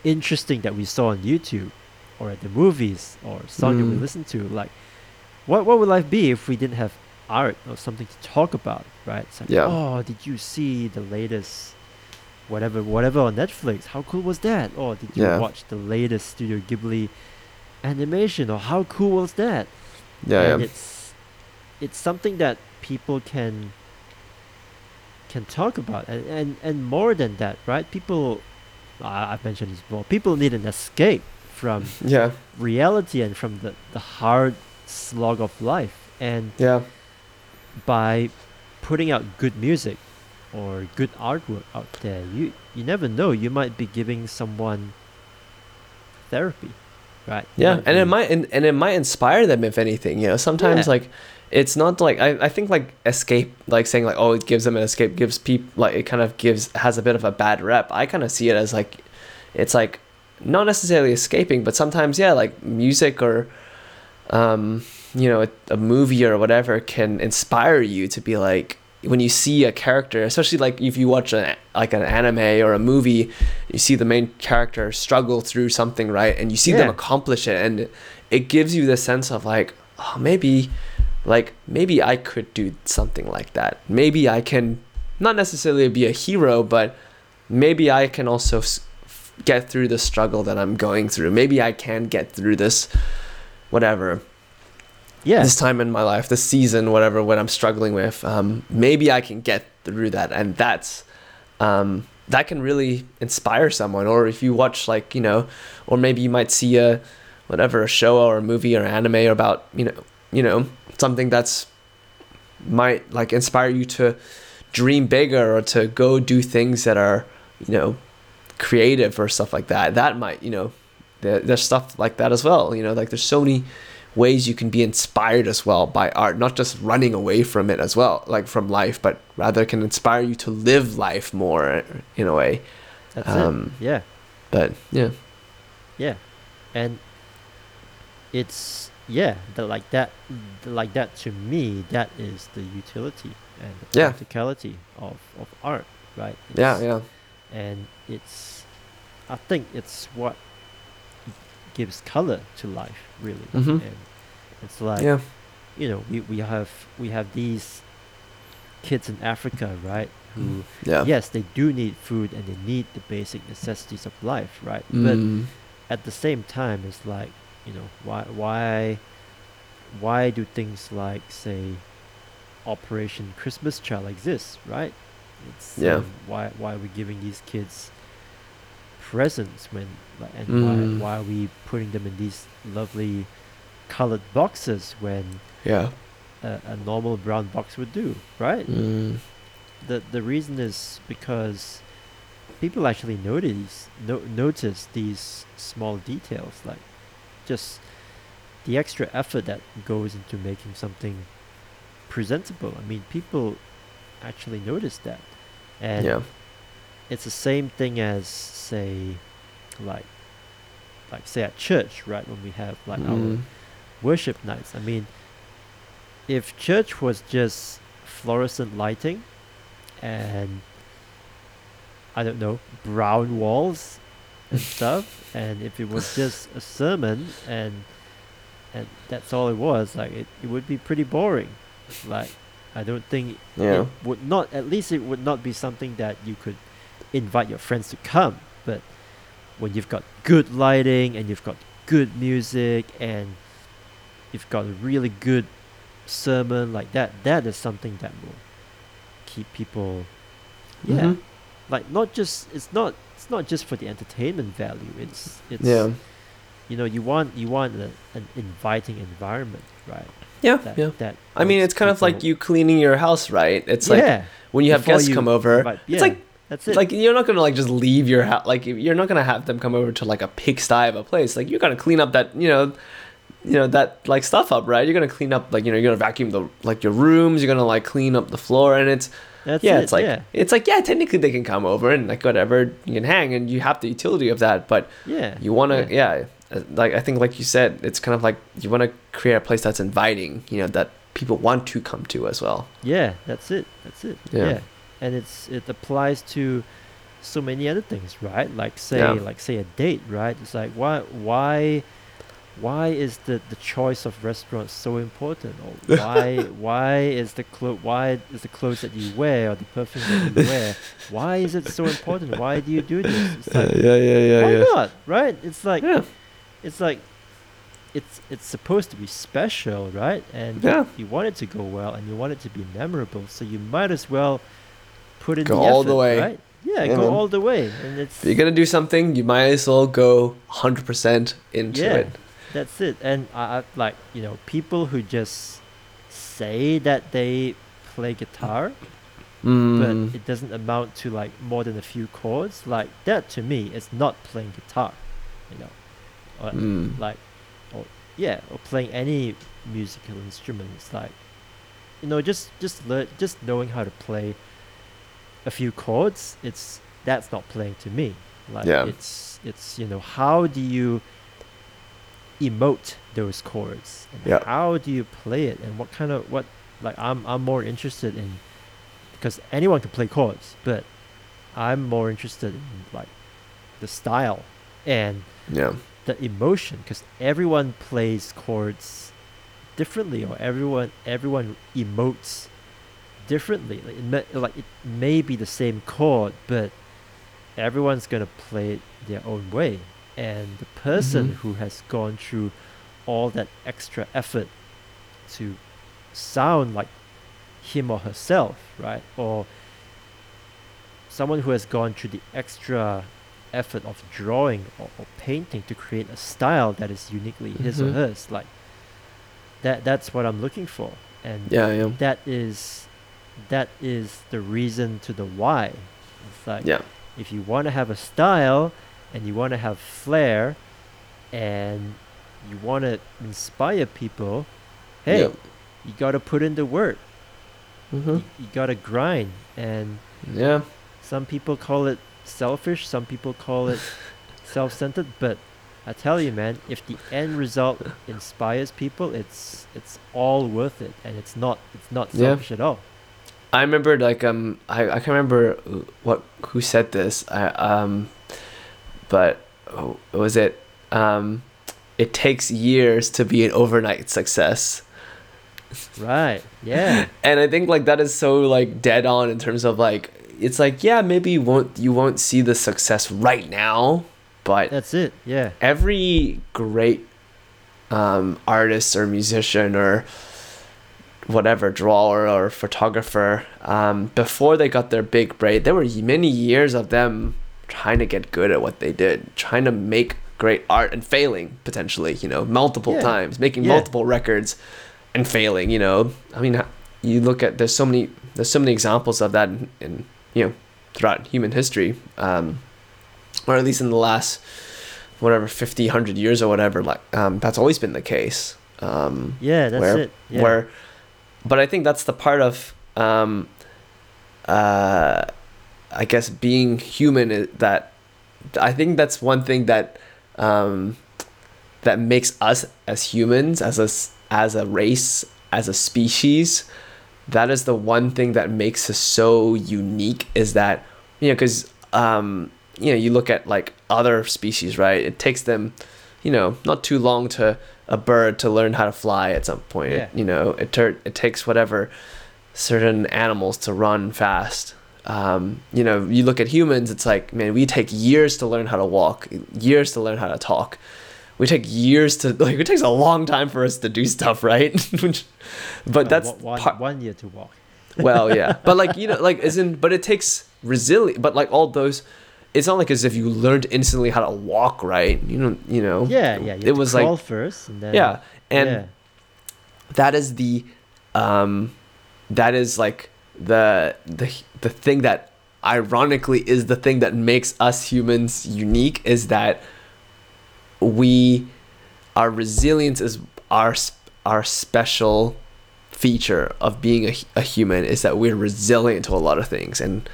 interesting that we saw on YouTube or at the movies or song that we Mm. listen to? Like, what what would life be if we didn't have art or something to talk about, right? It's like, Yeah. oh, did you see the latest whatever whatever on Netflix? How cool was that? Or did you Yeah. watch the latest Studio Ghibli animation? Or how cool was that? Yeah. and Yeah. it's it's something that people can can talk about and, and and more than that right people I i've mentioned this before people need an escape from Yeah. reality and from the, the hard slog of life and Yeah. By putting out good music or good artwork out there, you you never know. You might be giving someone therapy, right? Yeah, and it might and, and it might inspire them if anything. You know, sometimes Yeah. like it's not like I, I think like escape like saying like oh it gives them an escape gives people like it kind of gives has a bit of a bad rep. I kind of see it as like it's like not necessarily escaping, but sometimes yeah, like music or um you know a, a movie or whatever can inspire you to be like when you see a character especially like if you watch an like an anime or a movie you see the main character struggle through something right? And you see them accomplish it and it gives you the sense of like oh maybe like maybe i could do something like that. Maybe i can not necessarily be a hero but maybe i can also get through the struggle that i'm going through. Maybe i can get through this whatever yeah, this time in my life, this season, whatever, what I'm struggling with, um, maybe I can get through that, and that's um, that can really inspire someone. Or if you watch like you know, or maybe you might see a whatever a show or a movie or anime about you know you know something that's might like inspire you to dream bigger or to go do things that are you know creative or stuff like that. That might you know there, there's stuff like that as well. You know, like there's so many ways you can be inspired as well by art, not just running away from it as well, like from life, but rather can inspire you to live life more in a way. that's um, it. Yeah, But yeah, yeah, and it's yeah, the, like that, the, like that to me, that is the utility and the Yeah. practicality of of art, right? yeah, yeah, and it's i think it's what gives color to life really Mhm. and it's like yeah, you know we, we have we have these kids in africa right who yeah. yes they do need food and they need the basic necessities of life right but Mm, at the same time it's like you know why why why do things like say operation christmas child exist right it's Yeah. um, why why are we giving these kids presents when like and Mm. why why are we putting them in these lovely colored boxes when yeah. a, a normal brown box would do right Mm, the the reason is because people actually notice no, notice these small details like just the extra effort that goes into making something presentable i mean people actually notice that and yeah. It's the same thing as say like like say at church right when we have like our Mm, worship nights. I mean, if church was just fluorescent lighting and I don't know, brown walls and stuff, and if it was just a sermon and and that's all it was, like it, it would be pretty boring. Like I don't think yeah. it would not at least it would not be something that you could invite your friends to come but when you've got good lighting and you've got good music and you've got a really good sermon like that that is something that will keep people yeah Mhm. like not just it's not it's not just for the entertainment value it's it's Yeah. you know you want you want a, an inviting environment right Yeah. that, Yeah. that I mean, it's kind of like you cleaning your house, right? It's like yeah when you have before guests you come over. invite- It's like that's it like you're not gonna like just leave your house. Like you're not gonna have them come over to like a pigsty of a place. Like you're gonna clean up that you know, you know that like stuff up, right? You're gonna clean up like you know you're gonna vacuum the like your rooms. You're gonna like clean up the floor, and it's That's yeah, it, it's like yeah, it's like yeah, technically they can come over and like whatever you can hang, and you have the utility of that, but yeah. you wanna yeah, uh, like I think like you said, it's kind of like you wanna create a place that's inviting, you know, that people want to come to as well. Yeah, that's it. That's it. Yeah. Yeah. And it's it applies to so many other things, right? Like say Yeah. like say a date, right? It's like why why why is the, the choice of restaurants so important? Or why why is the clo- why is the clothes that you wear or the perfume that you wear? Why is it so important? Why do you do this? It's like yeah, yeah, why not? Right? It's like Yeah, it's like it's it's supposed to be special, right? And Yeah. you want it to go well and you want it to be memorable, so you might as well put in Go the all the way. right? Yeah, Yeah, go man. all the way, and it's if you're gonna do something, you might as well go 100% into Yeah. it. that's it. And I, I like you know people who just say that they play guitar, Mm. but it doesn't amount to like more than a few chords. Like that to me is not playing guitar, you know, or Mm. like, or yeah, or playing any musical instrument. It's like, you know, just just learn, just knowing how to play a few chords. It's that's not playing to me. Like Yeah. it's it's you know how do you emote those chords and Yeah. how do you play it and what kind of what like I'm I'm more interested in because anyone can play chords, but I'm more interested in like the style and Yeah. the emotion because everyone plays chords differently or everyone everyone emotes differently like it, may, like it may be the same chord but everyone's gonna play it their own way and the person Mhm. who has gone through all that extra effort to sound like him or herself right or someone who has gone through the extra effort of drawing or, or painting to create a style that is uniquely his or Mhm. hers like that that's what i'm looking for and. Yeah. that is that is the reason to the why it's like Yeah. if you want to have a style and you want to have flair and you want to inspire people hey Yep. you got to put in the work Mhm. you, you got to grind and Yeah. some people call it selfish some people call it self-centered but i tell you man if the end result inspires people it's it's all worth it and it's not it's not Yeah. selfish at all I remember like um I, I can't remember what who said this I um but oh, was it? Um it takes years to be an overnight success. Right yeah. And I think like that is so like dead on in terms of like it's like yeah maybe you won't you won't see the success right now but that's it yeah. every great um, artist or musician or whatever drawer or photographer um, before they got their big break there were many years of them trying to get good at what they did trying to make great art and failing potentially you know multiple Yeah. times making Yeah. multiple records and failing you know i mean you look at there's so many there's so many examples of that in, in you know throughout human history um, or at least in the last whatever 50 100 years or whatever like um, that's always been the case um, yeah that's where, it yeah. where but i think that's the part of um, uh, i guess being human that i think that's one thing that um, that makes us as humans as a as a race as a species that is the one thing that makes us so unique is that you know because um, you know you look at like other species right? It takes them you know not too long to a bird to learn how to fly at some point. Yeah. you know it tur- it takes whatever certain animals to run fast. Um, you know you look at humans it's like man we take years to learn how to walk years to learn how to talk. We take years to like it takes a long time for us to do stuff right? But Uh, that's one, part- one year to walk. Well yeah. But like you know like isn't but it takes resilience but like all those it's not like as if you learned instantly how to walk right you know you know yeah yeah it was like first and then yeah and yeah. that is the um that is like the the the thing that ironically is the thing that makes us humans unique is that we our resilience is our our special feature of being a, a human is that we're resilient to a lot of things and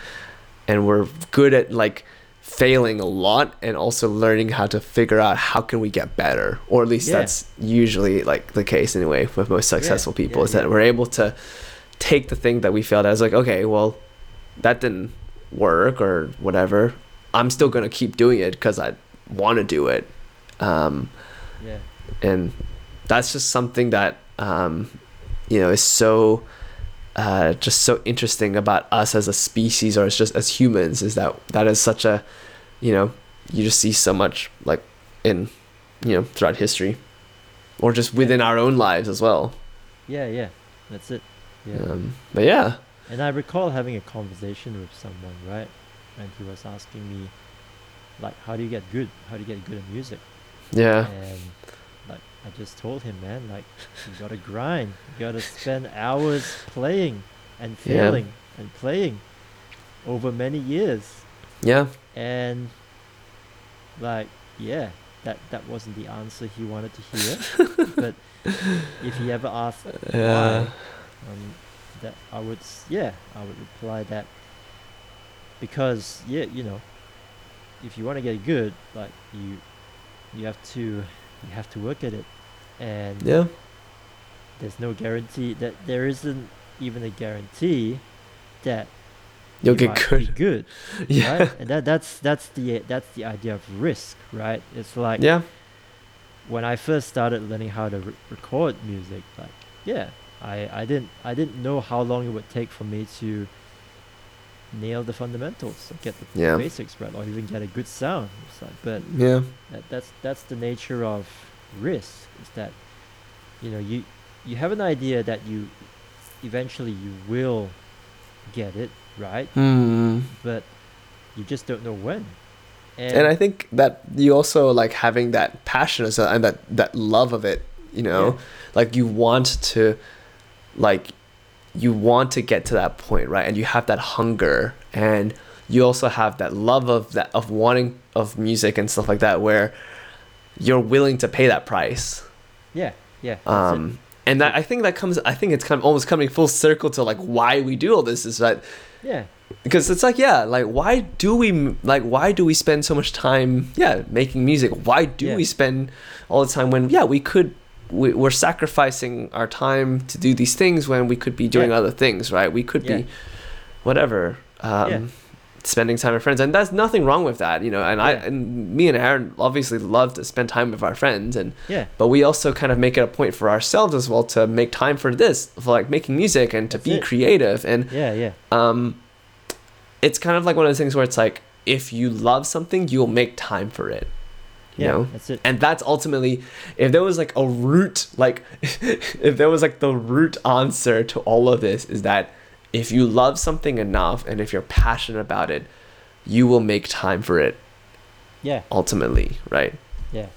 and we're good at like failing a lot and also learning how to figure out how can we get better or at least Yeah. that's usually like the case anyway with most successful people yeah, is that we're able to take the thing that we failed as like okay well that didn't work or whatever. I'm still going to keep doing it because i want to do it. Um, yeah. and that's just something that um, you know is so uh, just so interesting about us as a species or as just as humans is that that is such a you know you just see so much like in you know throughout history or just within our own lives as well yeah yeah that's it yeah um, but yeah And I recall having a conversation with someone, right? And he was asking me, like, how do you get good? How do you get good at music? yeah And like, I just told him, man, like, you gotta grind. You gotta spend hours playing. and Yeah. failing and playing over many years Yeah. and like yeah that that wasn't the answer he wanted to hear but if he ever asked Yeah. why um, that I would yeah I would reply that because yeah you know if you want to get good like you you have to you have to work at it and Yeah. there's no guarantee that there isn't even a guarantee that You'll you get good. be good Yeah. right and that that's that's the that's the idea of risk right it's like Yeah. when I first started learning how to re- record music, like yeah, I, I didn't I didn't know how long it would take for me to nail the fundamentals, get the Yeah. basics right, or even get a good sound. Like, but Yeah. that, that's that's the nature of risk. Is that you know you you have an idea that you eventually you will get it right, Hmm. but you just don't know when. And, and I think that you also like having that passion and that that love of it, you know, Yeah. like you want to, like, you want to get to that point, right? And you have that hunger, and you also have that love of that of wanting of music and stuff like that, where you're willing to pay that price. yeah, yeah, that's it. Um, and that I think that comes. I think it's kind of almost coming full circle to like why we do all this is that yeah, because it's like yeah like why do we like why do we spend so much time yeah making music why do Yeah. we spend all the time when yeah we could we, we're sacrificing our time to do these things when we could be doing Yeah. other things right we could Yeah. be whatever um Yeah. spending time with friends and that's nothing wrong with that you know and i and me and aaron obviously love to spend time with our friends and yeah, but we also kind of make it a point for ourselves as well to make time for this for like making music and to That's be it. creative and yeah, yeah. um it's kind of like one of those things where it's like if you love something you'll make time for it Yeah, know that's it. and that's ultimately if there was like a root like if there was like the root answer to all of this is that if you love something enough and if you're passionate about it you will make time for it Yeah, ultimately right yeah,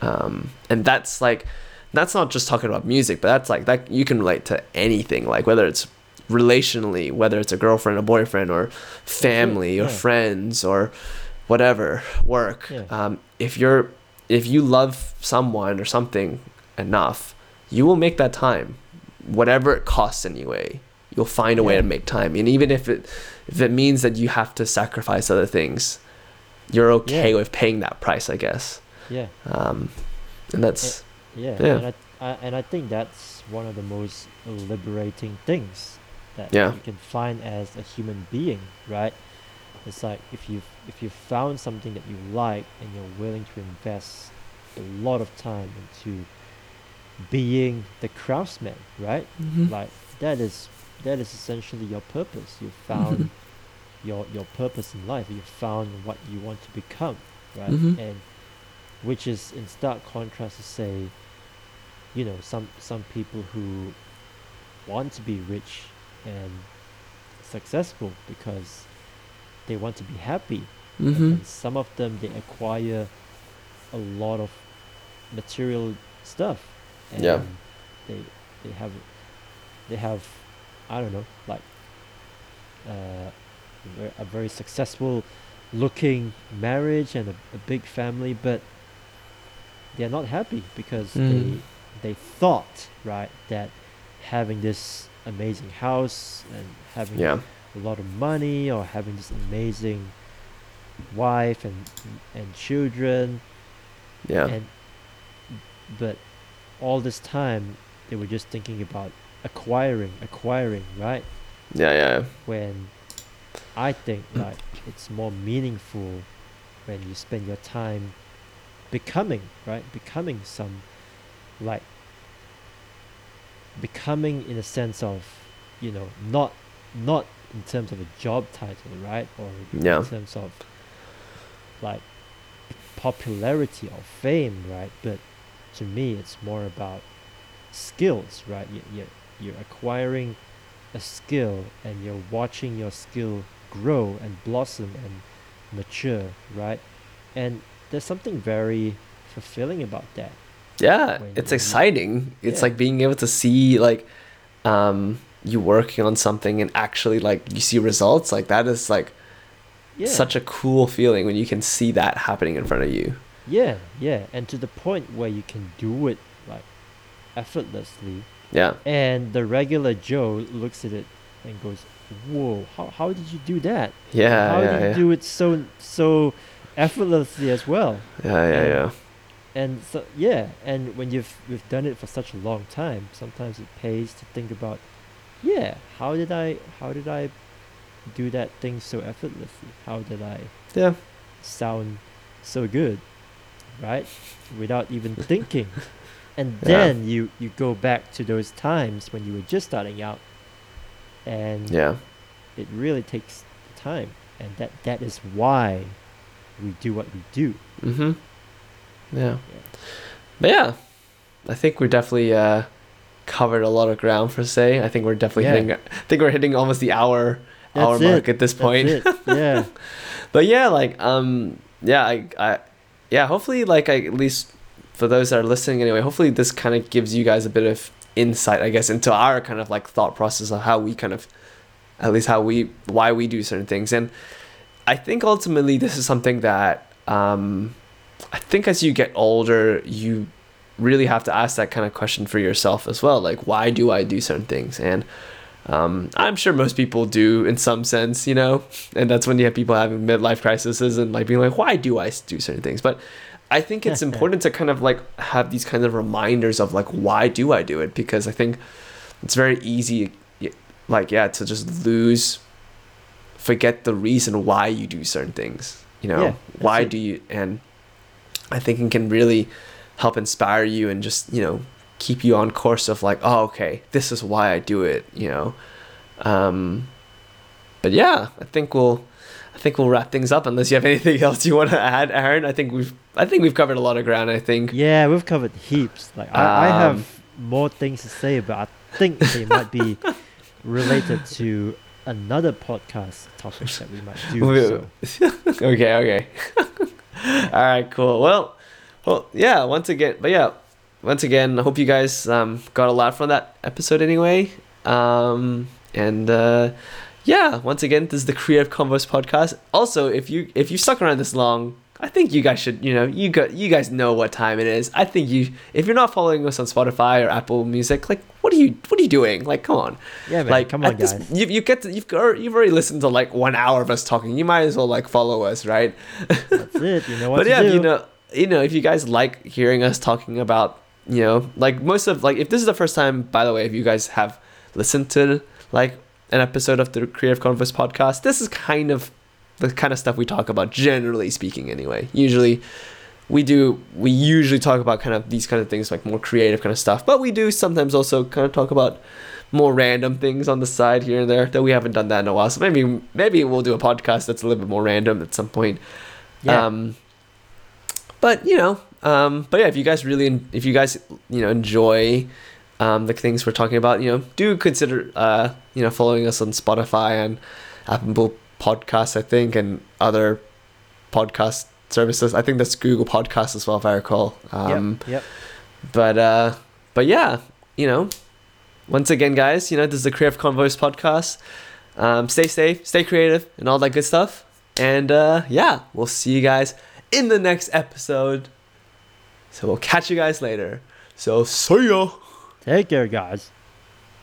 um, and that's like that's not just talking about music but that's like that you can relate to anything like whether it's relationally whether it's a girlfriend a boyfriend or family or yeah. friends or whatever work Yeah. um, if you're if you love someone or something enough you will make that time whatever it costs anyway you'll find a way Yeah. to make time and even if it if it means that you have to sacrifice other things you're okay Yeah. with paying that price i guess yeah, um, and that's yeah. Yeah. And I, I and I think that's one of the most liberating things that Yeah. you can find as a human being, right? It's like if you if you found something that you like and you're willing to invest a lot of time into being the craftsman, right? Like that is that is essentially your purpose. You found your your purpose in life. You found what you want to become, right? Mhm. And which is in stark contrast to say, you know, some some people who want to be rich and successful because they want to be happy. mm-hmm. Some of them they acquire a lot of material stuff. And Yeah. They they have they have I don't know like uh, a a very successful looking marriage and a, a big family, but they're not happy because Mm. they they thought right that having this amazing house and having yeah a lot of money or having this amazing wife and and children. Yeah. And but all this time they were just thinking about acquiring acquiring right? Yeah yeah when i think like it's more meaningful when you spend your time becoming right? Becoming some like becoming in a sense of you know not not in terms of a job title right? Or Yeah. in terms of like popularity or fame right? But to me it's more about skills right? You, you, you're acquiring a skill and you're watching your skill grow and blossom and mature right? And there's something very fulfilling about that. Yeah it's exciting. It's Yeah. like being able to see like um you working on something and actually like you see results like that is like yeah. such a cool feeling when you can see that happening in front of you yeah, yeah, and to the point where you can do it like effortlessly, yeah and the regular Joe looks at it and goes, "Whoa, how how did you do that? yeah how yeah did you yeah. do it so so effortlessly as well?" yeah yeah and- yeah And so yeah, and when you've you've done it for such a long time, sometimes it pays to think about, yeah, how did I how did I do that thing so effortlessly? How did I yeah sound so good, right? Without even thinking. And Yeah. then you you go back to those times when you were just starting out, and yeah it really takes time, and that that is why we do what we do. mm-hmm yeah but yeah i think we're definitely uh covered a lot of ground for say i think we're definitely Yeah. hitting i think we're hitting almost the hour hour That's mark at this That's point it. Yeah. but yeah like um yeah i i yeah hopefully like I, at least for those that are listening anyway hopefully this kind of gives you guys a bit of insight i guess into our kind of like thought process of how we kind of at least how we why we do certain things and i think ultimately this is something that um i think as you get older you really have to ask that kind of question for yourself as well like why do i do certain things and um, I'm sure most people do in some sense, you know, and that's when you have people having midlife crises and like being like, why do I do certain things? But I think it's important to kind of like have these kinds of reminders of like, why do I do it? Because I think it's very easy, like, yeah, to just lose, forget the reason why you do certain things, you know, Yeah, why it. do you, and I think it can really help inspire you and just, you know, keep you on course of like, oh, okay, this is why I do it, you know. Um, but yeah, I think we'll, I think we'll wrap things up. Unless you have anything else you want to add, Aaron. I think we've, I think we've covered a lot of ground. I think. Yeah, we've covered heaps. Like I, I Um, have more things to say, but I think they might be related to another podcast topic that we might do. So. okay, okay. All right, cool. Well, well, yeah. Once again, but yeah, once again, I hope you guys um, got a lot from that episode anyway. Um, and uh, yeah, once again, this is the Creative Converse podcast. Also, if you if you stuck around this long, I think you guys should, you know, you got you guys know what time it is. I think you, if you're not following us on Spotify or Apple Music, like, what are you what are you doing? Like, come on Yeah, man. like come on, this- guys. you, you get to, you've already, you've already listened to like one hour of us talking you might as well like follow us right That's it. You know what but yeah do. you know you know if you guys like hearing us talking about you know like most of like if this is the first time by the way if you guys have listened to like an episode of the creative converse podcast this is kind of the kind of stuff we talk about generally speaking anyway. Usually we do we usually talk about kind of these kind of things like more creative kind of stuff but we do sometimes also kind of talk about more random things on the side here and there that we haven't done that in a while. So maybe maybe we'll do a podcast that's a little bit more random at some point. Yeah. um, but you know, um, but yeah, if you guys really, if you guys, you know, enjoy um, the things we're talking about, you know, do consider, uh, you know, following us on Spotify and Apple Podcasts, I think, and other podcast services. I think that's Google Podcasts as well, if I recall. Um, yep. Yep. but uh, but yeah, you know, once again, guys, you know, this is the Creative Converse podcast. Um, stay safe, stay creative, and all that good stuff. And uh, yeah, we'll see you guys in the next episode. So we'll catch you guys later. So see ya. Take care, guys.